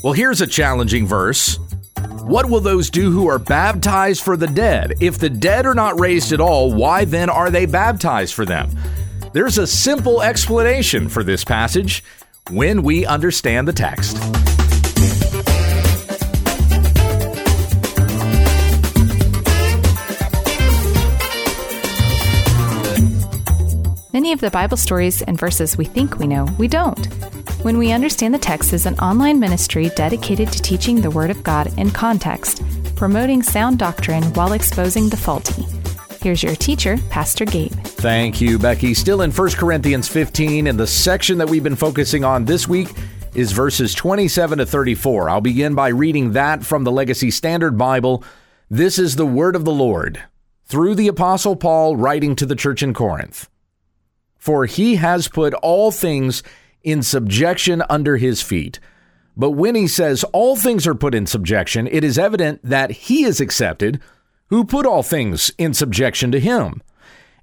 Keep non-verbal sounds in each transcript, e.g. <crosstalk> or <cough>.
Well, here's a challenging verse. What will those do who are baptized for the dead? If the dead are not raised at all, why then are they baptized for them? There's a simple explanation for this passage when we understand the text. Many of the Bible stories and verses we think we know, we don't. When We Understand the Text is an online ministry dedicated to teaching the Word of God in context, promoting sound doctrine while exposing the faulty. Here's your teacher, Pastor Gabe. Thank you, Becky. Still in 1 Corinthians 15, and the section that we've been focusing on this week is verses 27 to 34. I'll begin by reading that from the Legacy Standard Bible. This is the word of the Lord through the Apostle Paul writing to the church in Corinth. For he has put all things in subjection under his feet. But when he says all things are put in subjection, it is evident that he is accepted who put all things in subjection to him.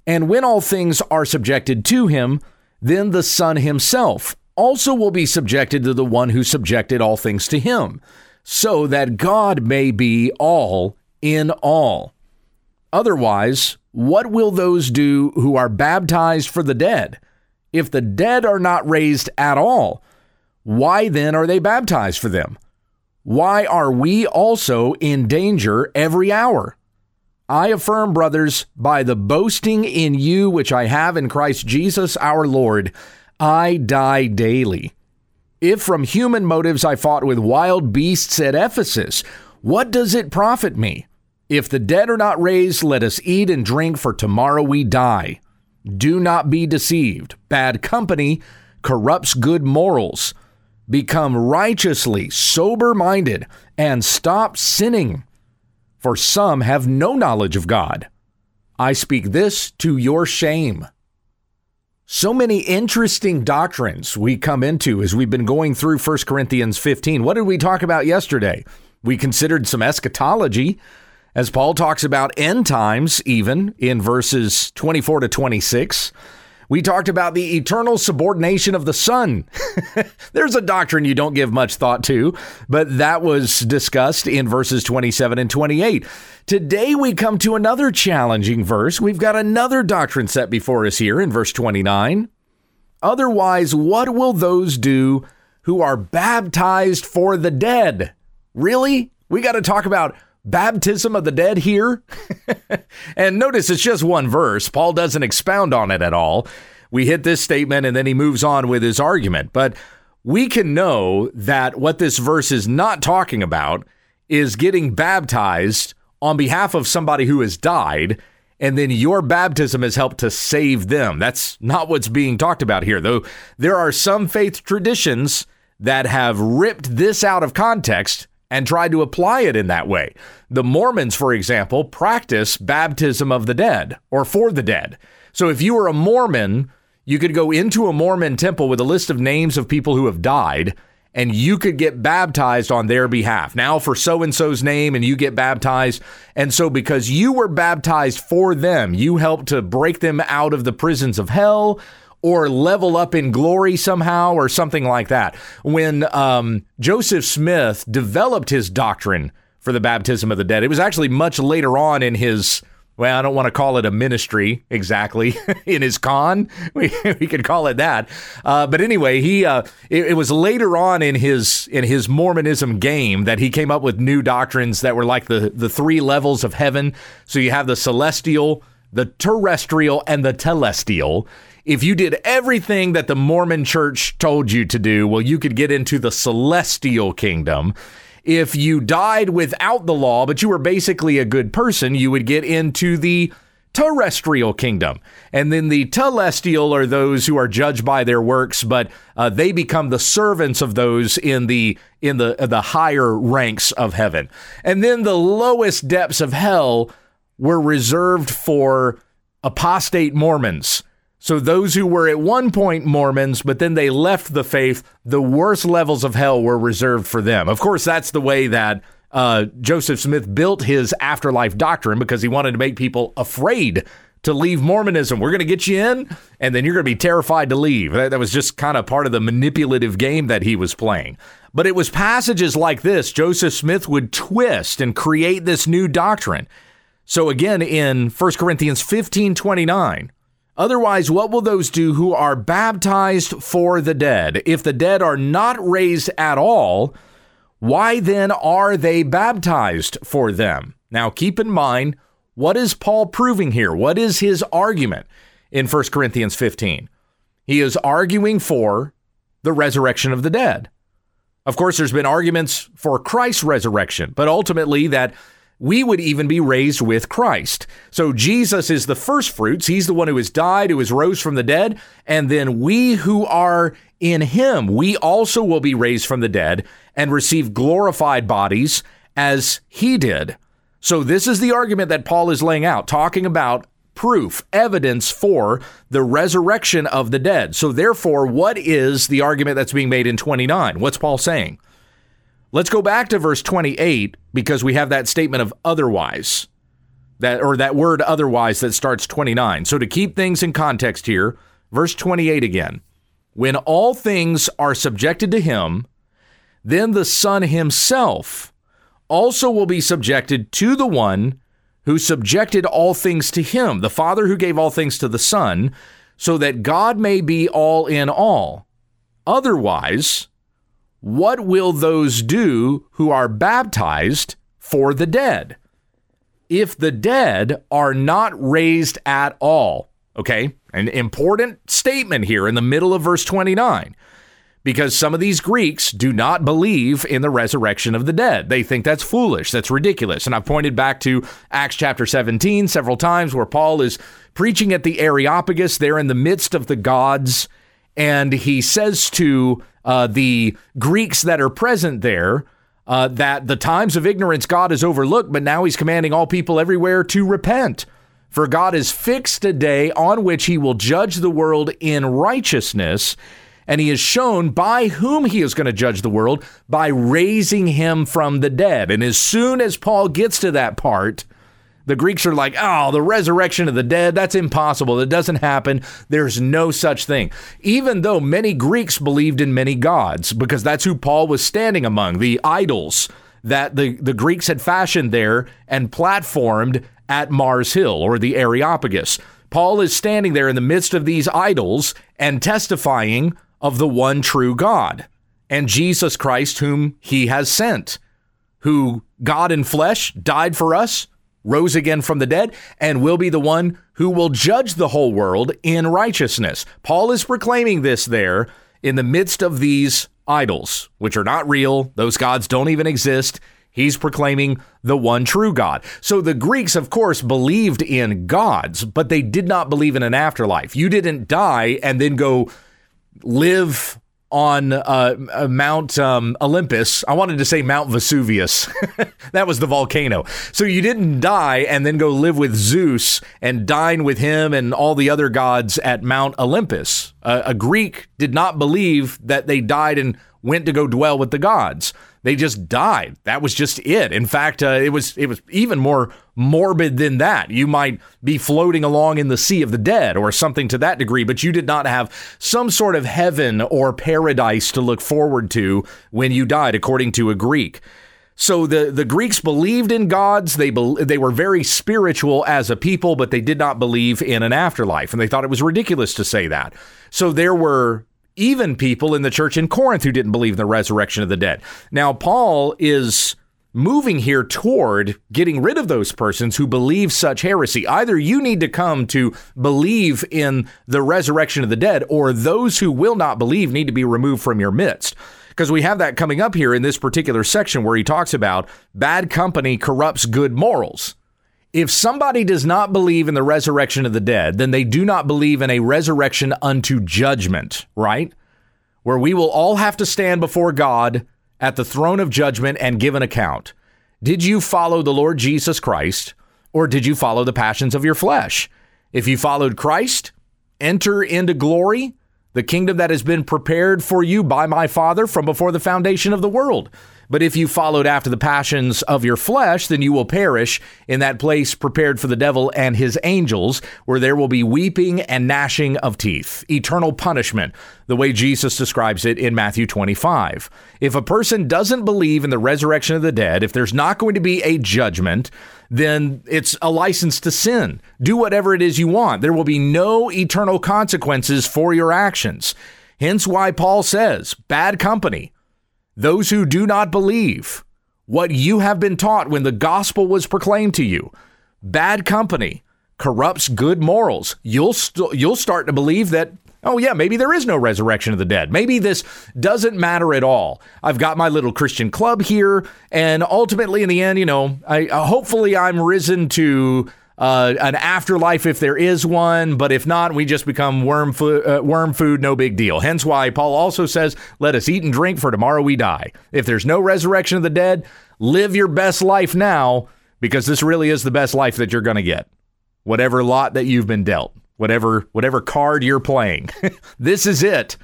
And when all things are subjected to him, then the Son himself also will be subjected to the one who subjected all things to him, so that God may be all in all. Otherwise, what will those do who are baptized for the dead? If the dead are not raised at all, why then are they baptized for them? Why are we also in danger every hour? I affirm, brothers, by the boasting in you which I have in Christ Jesus our Lord, I die daily. If from human motives I fought with wild beasts at Ephesus, what does it profit me? If the dead are not raised, let us eat and drink, for tomorrow we die. Do not be deceived. Bad company corrupts good morals. Become righteously sober minded and stop sinning, for some have no knowledge of God. I speak this to your shame. So many interesting doctrines we come into as we've been going through 1 Corinthians 15. What did we talk about yesterday? We considered some eschatology as Paul talks about end times, even in verses 24 to 26. We talked about the eternal subordination of the Son. <laughs> There's a doctrine you don't give much thought to, but that was discussed in verses 27 and 28. Today we come to another challenging verse. We've got another doctrine set before us here in verse 29. Otherwise, what will those do who are baptized for the dead? Really? We got to talk about baptism of the dead here? <laughs> and notice it's just one verse. Paul doesn't expound on it at all. We hit this statement and then he moves on with his argument. But we can know that what this verse is not talking about is getting baptized on behalf of somebody who has died. And then your baptism has helped to save them. That's not what's being talked about here, though. There are some faith traditions that have ripped this out of context and tried to apply it in that way. The Mormons, for example, practice baptism of the dead or for the dead. So if you were a Mormon, you could go into a Mormon temple with a list of names of people who have died and you could get baptized on their behalf. Now for so and so's name and you get baptized. And so because you were baptized for them, you helped to break them out of the prisons of hell or level up in glory somehow or something like that. When um, Joseph Smith developed his doctrine for the baptism of the dead, it was actually much later on in his. Well, I don't want to call it a ministry exactly <laughs> in his con. <laughs> We, we could call it that. Uh, but anyway, he uh, it, it was later on in his in his Mormonism game that he came up with new doctrines that were like the the three levels of heaven. So you have the celestial, the terrestrial, and the telestial if you did everything that the Mormon church told you to do, well, you could get into the celestial kingdom. If you died without the law, but you were basically a good person, you would get into the terrestrial kingdom. And then the telestial are those who are judged by their works, but uh, they become the servants of those in the in the the higher ranks of heaven. And then the lowest depths of hell were reserved for apostate Mormons so those who were at one point Mormons, but then they left the faith, the worst levels of hell were reserved for them. Of course, that's the way that uh, Joseph Smith built his afterlife doctrine because he wanted to make people afraid to leave Mormonism. We're going to get you in, and then you're going to be terrified to leave. That, that was just kind of part of the manipulative game that he was playing. But it was passages like this Joseph Smith would twist and create this new doctrine. So again, in 1 Corinthians 15 29, Otherwise, what will those do who are baptized for the dead? If the dead are not raised at all, why then are they baptized for them? Now, keep in mind, what is Paul proving here? What is his argument in 1 Corinthians 15? He is arguing for the resurrection of the dead. Of course, there's been arguments for Christ's resurrection, but ultimately that we would even be raised with Christ. So Jesus is the first fruits. He's the one who has died, who has rose from the dead. And then we who are in him, we also will be raised from the dead and receive glorified bodies as he did. So this is the argument that Paul is laying out, talking about proof, evidence for the resurrection of the dead. So therefore, what is the argument that's being made in 29? What's Paul saying? Let's go back to verse 28 because we have that statement of otherwise. That or that word otherwise that starts 29. So to keep things in context here, verse 28 again. When all things are subjected to him, then the Son himself also will be subjected to the one who subjected all things to him, the Father who gave all things to the Son, so that God may be all in all. Otherwise, what will those do who are baptized for the dead? If the dead are not raised at all, okay, an important statement here in the middle of verse 29 because some of these Greeks do not believe in the resurrection of the dead. They think that's foolish, that's ridiculous. And I've pointed back to Acts chapter 17 several times where Paul is preaching at the Areopagus. They're in the midst of the gods, and he says to uh, the Greeks that are present there, uh, that the times of ignorance God has overlooked, but now he's commanding all people everywhere to repent. For God has fixed a day on which he will judge the world in righteousness and he has shown by whom he is going to judge the world by raising him from the dead. And as soon as Paul gets to that part, the Greeks are like, oh, the resurrection of the dead, that's impossible. It doesn't happen. There's no such thing. Even though many Greeks believed in many gods, because that's who Paul was standing among, the idols that the, the Greeks had fashioned there and platformed at Mars Hill or the Areopagus. Paul is standing there in the midst of these idols and testifying of the one true God and Jesus Christ, whom he has sent, who God in flesh died for us, rose again from the dead, and will be the one who will judge the whole world in righteousness. Paul is proclaiming this there in the midst of these idols, which are not real. Those gods don't even exist. He's proclaiming the one true God. So the Greeks, of course, believed in gods, but they did not believe in an afterlife. You didn't die and then go live on uh, uh, Mount um, Olympus. I wanted to say Mount Vesuvius. <laughs> that was the volcano. So you didn't die and then go live with Zeus and dine with him and all the other gods at Mount Olympus. Uh, a Greek did not believe that they died and went to go dwell with the gods. They just died. That was just it. In fact, uh, it was it was even more morbid than that. You might be floating along in the sea of the dead or something to that degree, but you did not have some sort of heaven or paradise to look forward to when you died, according to a Greek. So the, the Greeks believed in gods. They be, they were very spiritual as a people, but they did not believe in an afterlife, and they thought it was ridiculous to say that. So there were even people in the church in Corinth who didn't believe in the resurrection of the dead. Now, Paul is moving here toward getting rid of those persons who believe such heresy. Either you need to come to believe in the resurrection of the dead, or those who will not believe need to be removed from your midst. Because we have that coming up here in this particular section where he talks about bad company corrupts good morals. If somebody does not believe in the resurrection of the dead, then they do not believe in a resurrection unto judgment, right? Where we will all have to stand before God at the throne of judgment and give an account. Did you follow the Lord Jesus Christ or did you follow the passions of your flesh? If you followed Christ, enter into glory, the kingdom that has been prepared for you by my Father from before the foundation of the world. But if you followed after the passions of your flesh, then you will perish in that place prepared for the devil and his angels, where there will be weeping and gnashing of teeth, eternal punishment, the way Jesus describes it in Matthew 25. If a person doesn't believe in the resurrection of the dead, if there's not going to be a judgment, then it's a license to sin. Do whatever it is you want. There will be no eternal consequences for your actions. Hence why Paul says, bad company those who do not believe what you have been taught when the gospel was proclaimed to you. Bad company corrupts good morals. You'll st- you'll start to believe that oh yeah, maybe there is no resurrection of the dead. Maybe this doesn't matter at all. I've got my little Christian club here and ultimately in the end, you know, I uh, hopefully I'm risen to uh, an afterlife if there is one, but if not, we just become worm, food. uh, worm food, no big deal. Hence why Paul also says, Let us eat and drink, for tomorrow we die. If there's no resurrection of the dead, live your best life now, because this really is the best life that you're going to get. Whatever lot that you've been dealt, whatever whatever card you're playing, <laughs> this is it.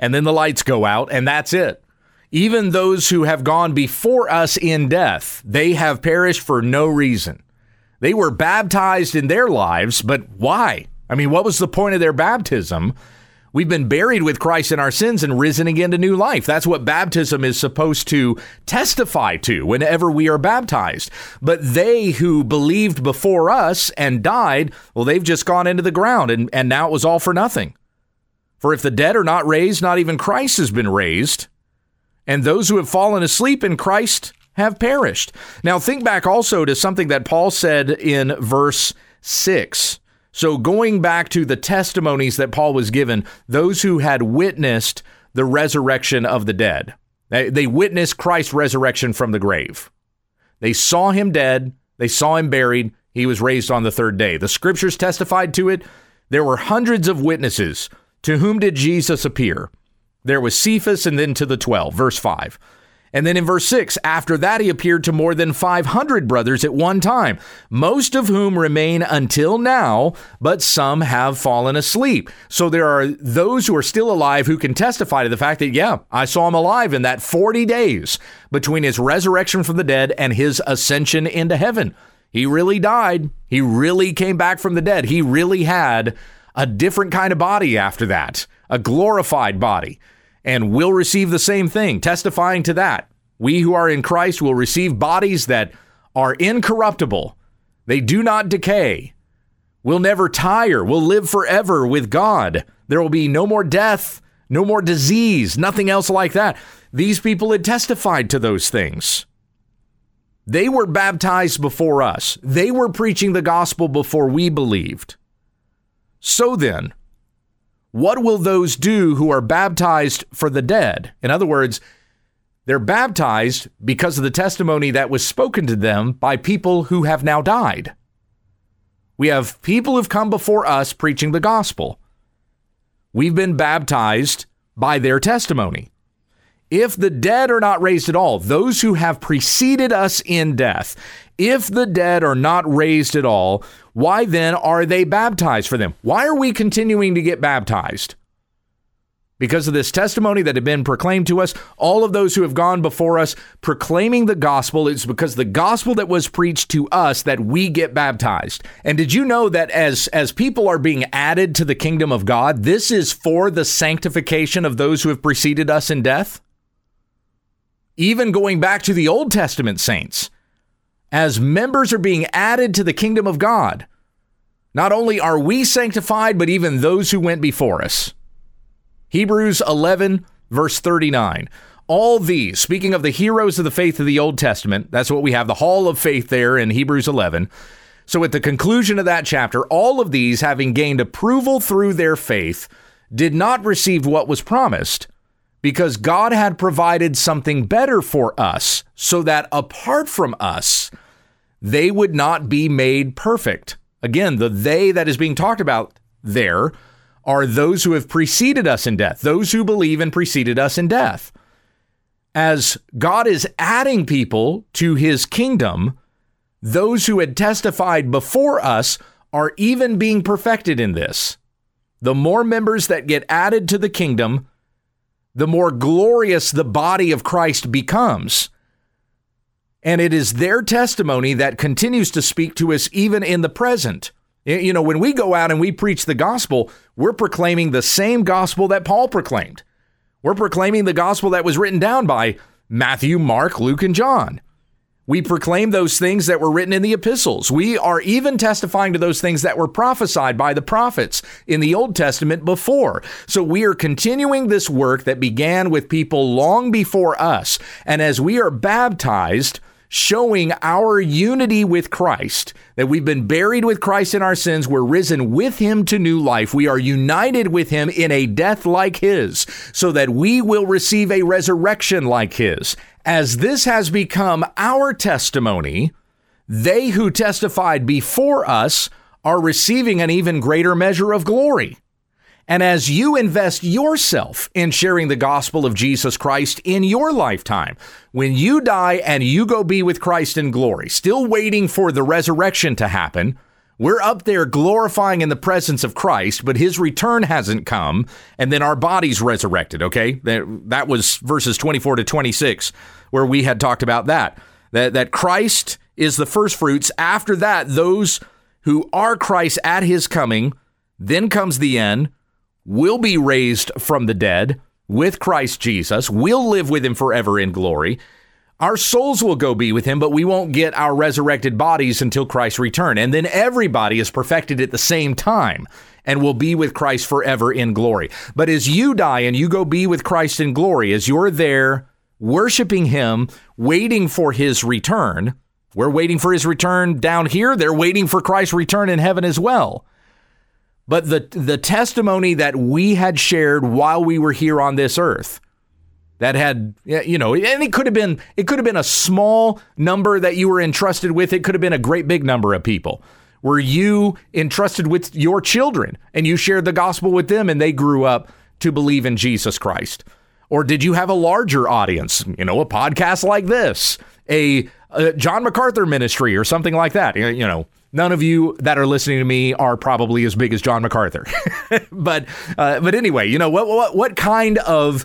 And then the lights go out, and that's it. Even those who have gone before us in death, they have perished for no reason. They were baptized in their lives, but why? I mean, what was the point of their baptism? We've been buried with Christ in our sins and risen again to new life. That's what baptism is supposed to testify to whenever we are baptized. But they who believed before us and died, well, they've just gone into the ground and, and now it was all for nothing. For if the dead are not raised, not even Christ has been raised. And those who have fallen asleep in Christ have perished. Now, think back also to something that Paul said in verse 6. So, going back to the testimonies that Paul was given, those who had witnessed the resurrection of the dead, they, witnessed Christ's resurrection from the grave. They saw him dead, they saw him buried, he was raised on the third day. The scriptures testified to it. There were hundreds of witnesses. To whom did Jesus appear? There was Cephas and then to the 12, verse 5. And then in verse 6, after that he appeared to more than 500 brothers at one time, most of whom remain until now, but some have fallen asleep. So there are those who are still alive who can testify to the fact that, yeah, I saw him alive in that 40 days between his resurrection from the dead and his ascension into heaven. He really died. He really came back from the dead. He really had a different kind of body after that, a glorified body and will receive the same thing, testifying to that. We who are in Christ will receive bodies that are incorruptible, they do not decay, will never tire, will live forever with God. There will be no more death, no more disease, nothing else like that. These people had testified to those things. They were baptized before us. They were preaching the gospel before we believed. So then, what will those do who are baptized for the dead? In other words, they're baptized because of the testimony that was spoken to them by people who have now died. We have people who've come before us preaching the gospel. We've been baptized by their testimony. If the dead are not raised at all, those who have preceded us in death, if the dead are not raised at all, why then are they baptized for them? Why are we continuing to get baptized? Because of this testimony that had been proclaimed to us, all of those who have gone before us proclaiming the gospel, it's because the gospel that was preached to us that we get baptized. And did you know that as, as people are being added to the kingdom of God, this is for the sanctification of those who have preceded us in death? Even going back to the Old Testament saints, as members are being added to the kingdom of God, not only are we sanctified, but even those who went before us. Hebrews 11, verse 39. All these, speaking of the heroes of the faith of the Old Testament, that's what we have, the hall of faith there in Hebrews 11. So at the conclusion of that chapter, all of these, having gained approval through their faith, did not receive what was promised because God had provided something better for us, so that apart from us, they would not be made perfect. Again, the they that is being talked about there are those who have preceded us in death, those who believe and preceded us in death. As God is adding people to his kingdom, those who had testified before us are even being perfected in this. The more members that get added to the kingdom, the more glorious the body of Christ becomes. And it is their testimony that continues to speak to us even in the present. You know, when we go out and we preach the gospel, we're proclaiming the same gospel that Paul proclaimed. We're proclaiming the gospel that was written down by Matthew, Mark, Luke, and John. We proclaim those things that were written in the epistles. We are even testifying to those things that were prophesied by the prophets in the Old Testament before. So we are continuing this work that began with people long before us. And as we are baptized, showing our unity with Christ, that we've been buried with Christ in our sins, we're risen with him to new life, we are united with him in a death like his, so that we will receive a resurrection like his. As this has become our testimony, they who testified before us are receiving an even greater measure of glory. And as you invest yourself in sharing the gospel of Jesus Christ in your lifetime, when you die and you go be with Christ in glory, still waiting for the resurrection to happen, we're up there glorifying in the presence of Christ, but his return hasn't come, and then our bodies resurrected, okay? That was verses 24 to 26, where we had talked about that. That, that Christ is the first fruits. After that, those who are Christ at his coming, then comes the end will be raised from the dead with Christ Jesus. We'll live with him forever in glory. Our souls will go be with him, but we won't get our resurrected bodies until Christ's return. And then everybody is perfected at the same time and will be with Christ forever in glory. But as you die and you go be with Christ in glory, as you're there worshiping him, waiting for his return, we're waiting for his return down here. They're waiting for Christ's return in heaven as well. But the the testimony that we had shared while we were here on this earth that had you know and it could have been it could have been a small number that you were entrusted with. It could have been a great big number of people. Were you entrusted with your children and you shared the gospel with them and they grew up to believe in Jesus Christ? Or did you have a larger audience you know a podcast like this a, a John MacArthur ministry or something like that? You know None of you that are listening to me are probably as big as John MacArthur, <laughs> but uh, but anyway, you know what what what kind of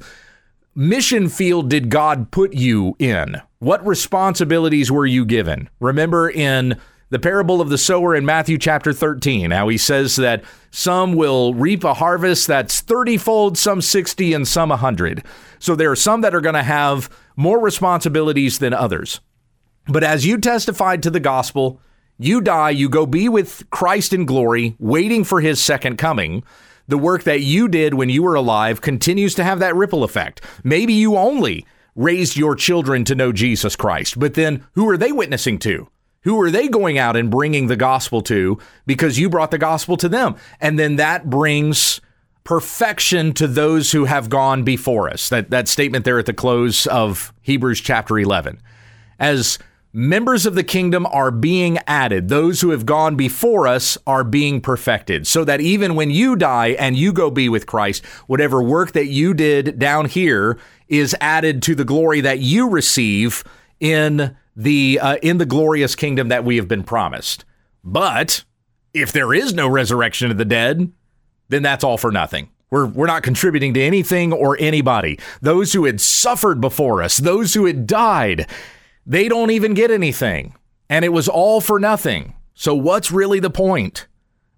mission field did God put you in? What responsibilities were you given? Remember in the parable of the sower in Matthew chapter 13, how he says that some will reap a harvest that's 30 fold, some 60, and some 100. So there are some that are going to have more responsibilities than others. But as you testified to the gospel, you die, you go be with Christ in glory, waiting for his second coming. The work that you did when you were alive continues to have that ripple effect. Maybe you only raised your children to know Jesus Christ, but then who are they witnessing to? Who are they going out and bringing the gospel to because you brought the gospel to them? And then that brings perfection to those who have gone before us. That that statement there at the close of Hebrews chapter 11. As members of the kingdom are being added. Those who have gone before us are being perfected, so that even when you die and you go be with Christ, whatever work that you did down here is added to the glory that you receive in the uh, in the glorious kingdom that we have been promised. But if there is no resurrection of the dead, then that's all for nothing. We're, we're not contributing to anything or anybody. Those who had suffered before us, those who had died, they don't even get anything. And it was all for nothing. So, what's really the point?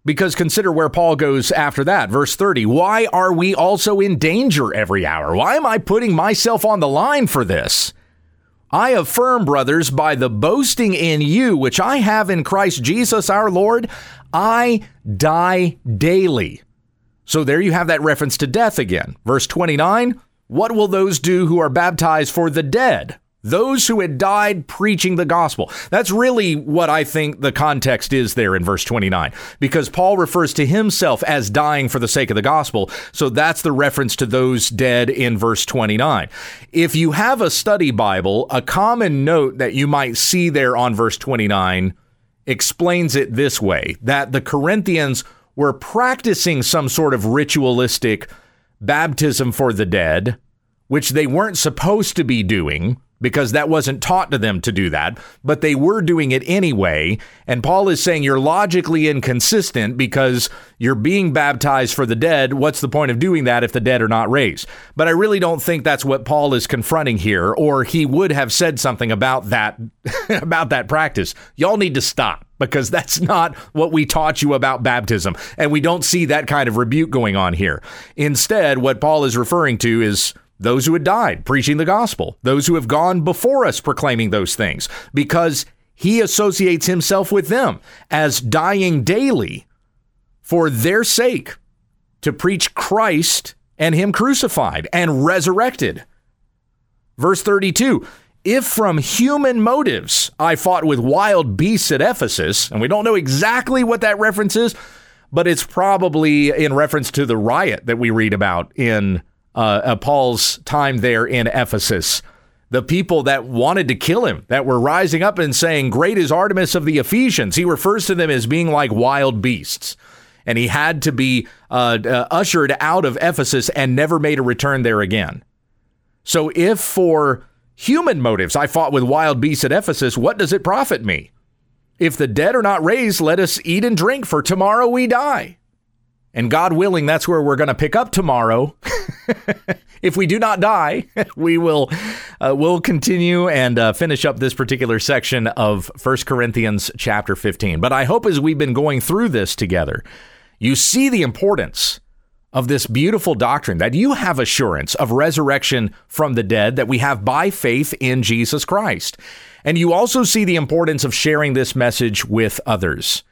Because consider where Paul goes after that. Verse 30 Why are we also in danger every hour? Why am I putting myself on the line for this? I affirm, brothers, by the boasting in you which I have in Christ Jesus our Lord, I die daily. So there you have that reference to death again. Verse 29 What will those do who are baptized for the dead? Those who had died preaching the gospel. That's really what I think the context is there in verse 29, because Paul refers to himself as dying for the sake of the gospel. So that's the reference to those dead in verse 29. If you have a study Bible, a common note that you might see there on verse 29 explains it this way that the Corinthians were practicing some sort of ritualistic baptism for the dead, which they weren't supposed to be doing because that wasn't taught to them to do that, but they were doing it anyway. And Paul is saying you're logically inconsistent because you're being baptized for the dead. What's the point of doing that if the dead are not raised? But I really don't think that's what Paul is confronting here, or he would have said something about that <laughs> about that practice. Y'all need to stop because that's not what we taught you about baptism. And we don't see that kind of rebuke going on here. Instead, what Paul is referring to is those who had died preaching the gospel, those who have gone before us proclaiming those things, because he associates himself with them as dying daily for their sake to preach Christ and him crucified and resurrected. Verse 32 If from human motives I fought with wild beasts at Ephesus, and we don't know exactly what that reference is, but it's probably in reference to the riot that we read about in uh, Paul's time there in Ephesus. The people that wanted to kill him, that were rising up and saying, Great is Artemis of the Ephesians. He refers to them as being like wild beasts. And he had to be uh, uh, ushered out of Ephesus and never made a return there again. So, if for human motives I fought with wild beasts at Ephesus, what does it profit me? If the dead are not raised, let us eat and drink, for tomorrow we die. And God willing, that's where we're going to pick up tomorrow. <laughs> <laughs> if we do not die, <laughs> we will uh, will continue and uh, finish up this particular section of 1 Corinthians chapter 15. But I hope as we've been going through this together, you see the importance of this beautiful doctrine that you have assurance of resurrection from the dead that we have by faith in Jesus Christ. And you also see the importance of sharing this message with others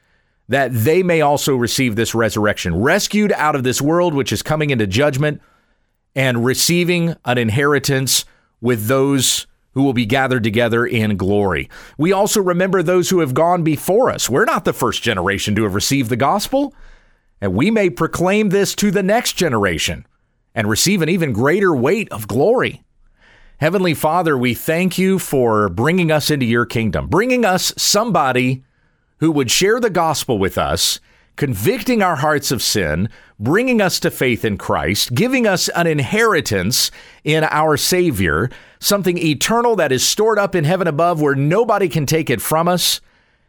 that they may also receive this resurrection, rescued out of this world which is coming into judgment and receiving an inheritance with those who will be gathered together in glory. We also remember those who have gone before us. We're not the first generation to have received the gospel, and we may proclaim this to the next generation and receive an even greater weight of glory. Heavenly Father, we thank you for bringing us into your kingdom, bringing us somebody who would share the gospel with us, convicting our hearts of sin, bringing us to faith in Christ, giving us an inheritance in our Savior, something eternal that is stored up in heaven above where nobody can take it from us.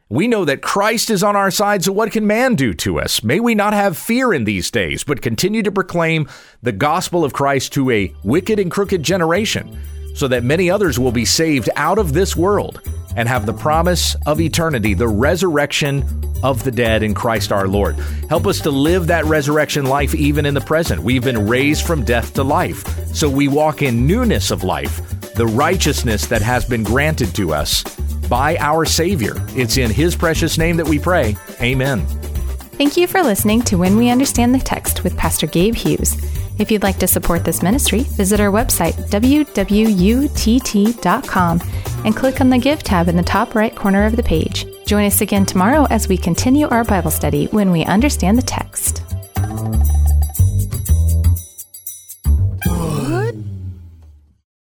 We know that Christ is on our side, so what can man do to us? May we not have fear in these days, but continue to proclaim the gospel of Christ to a wicked and crooked generation, so that many others will be saved out of this world and have the promise of eternity, the resurrection of the dead in Christ our Lord. Help us to live that resurrection life even in the present. We've been raised from death to life, so we walk in newness of life, the righteousness that has been granted to us by our Savior. It's in His precious name that we pray. Amen. Thank you for listening to When We Understand the Text with Pastor Gabe Hughes. If you'd like to support this ministry, visit our website, www.utt.com, and click on the Give tab in the top right corner of the page. Join us again tomorrow as we continue our Bible study when we understand the text.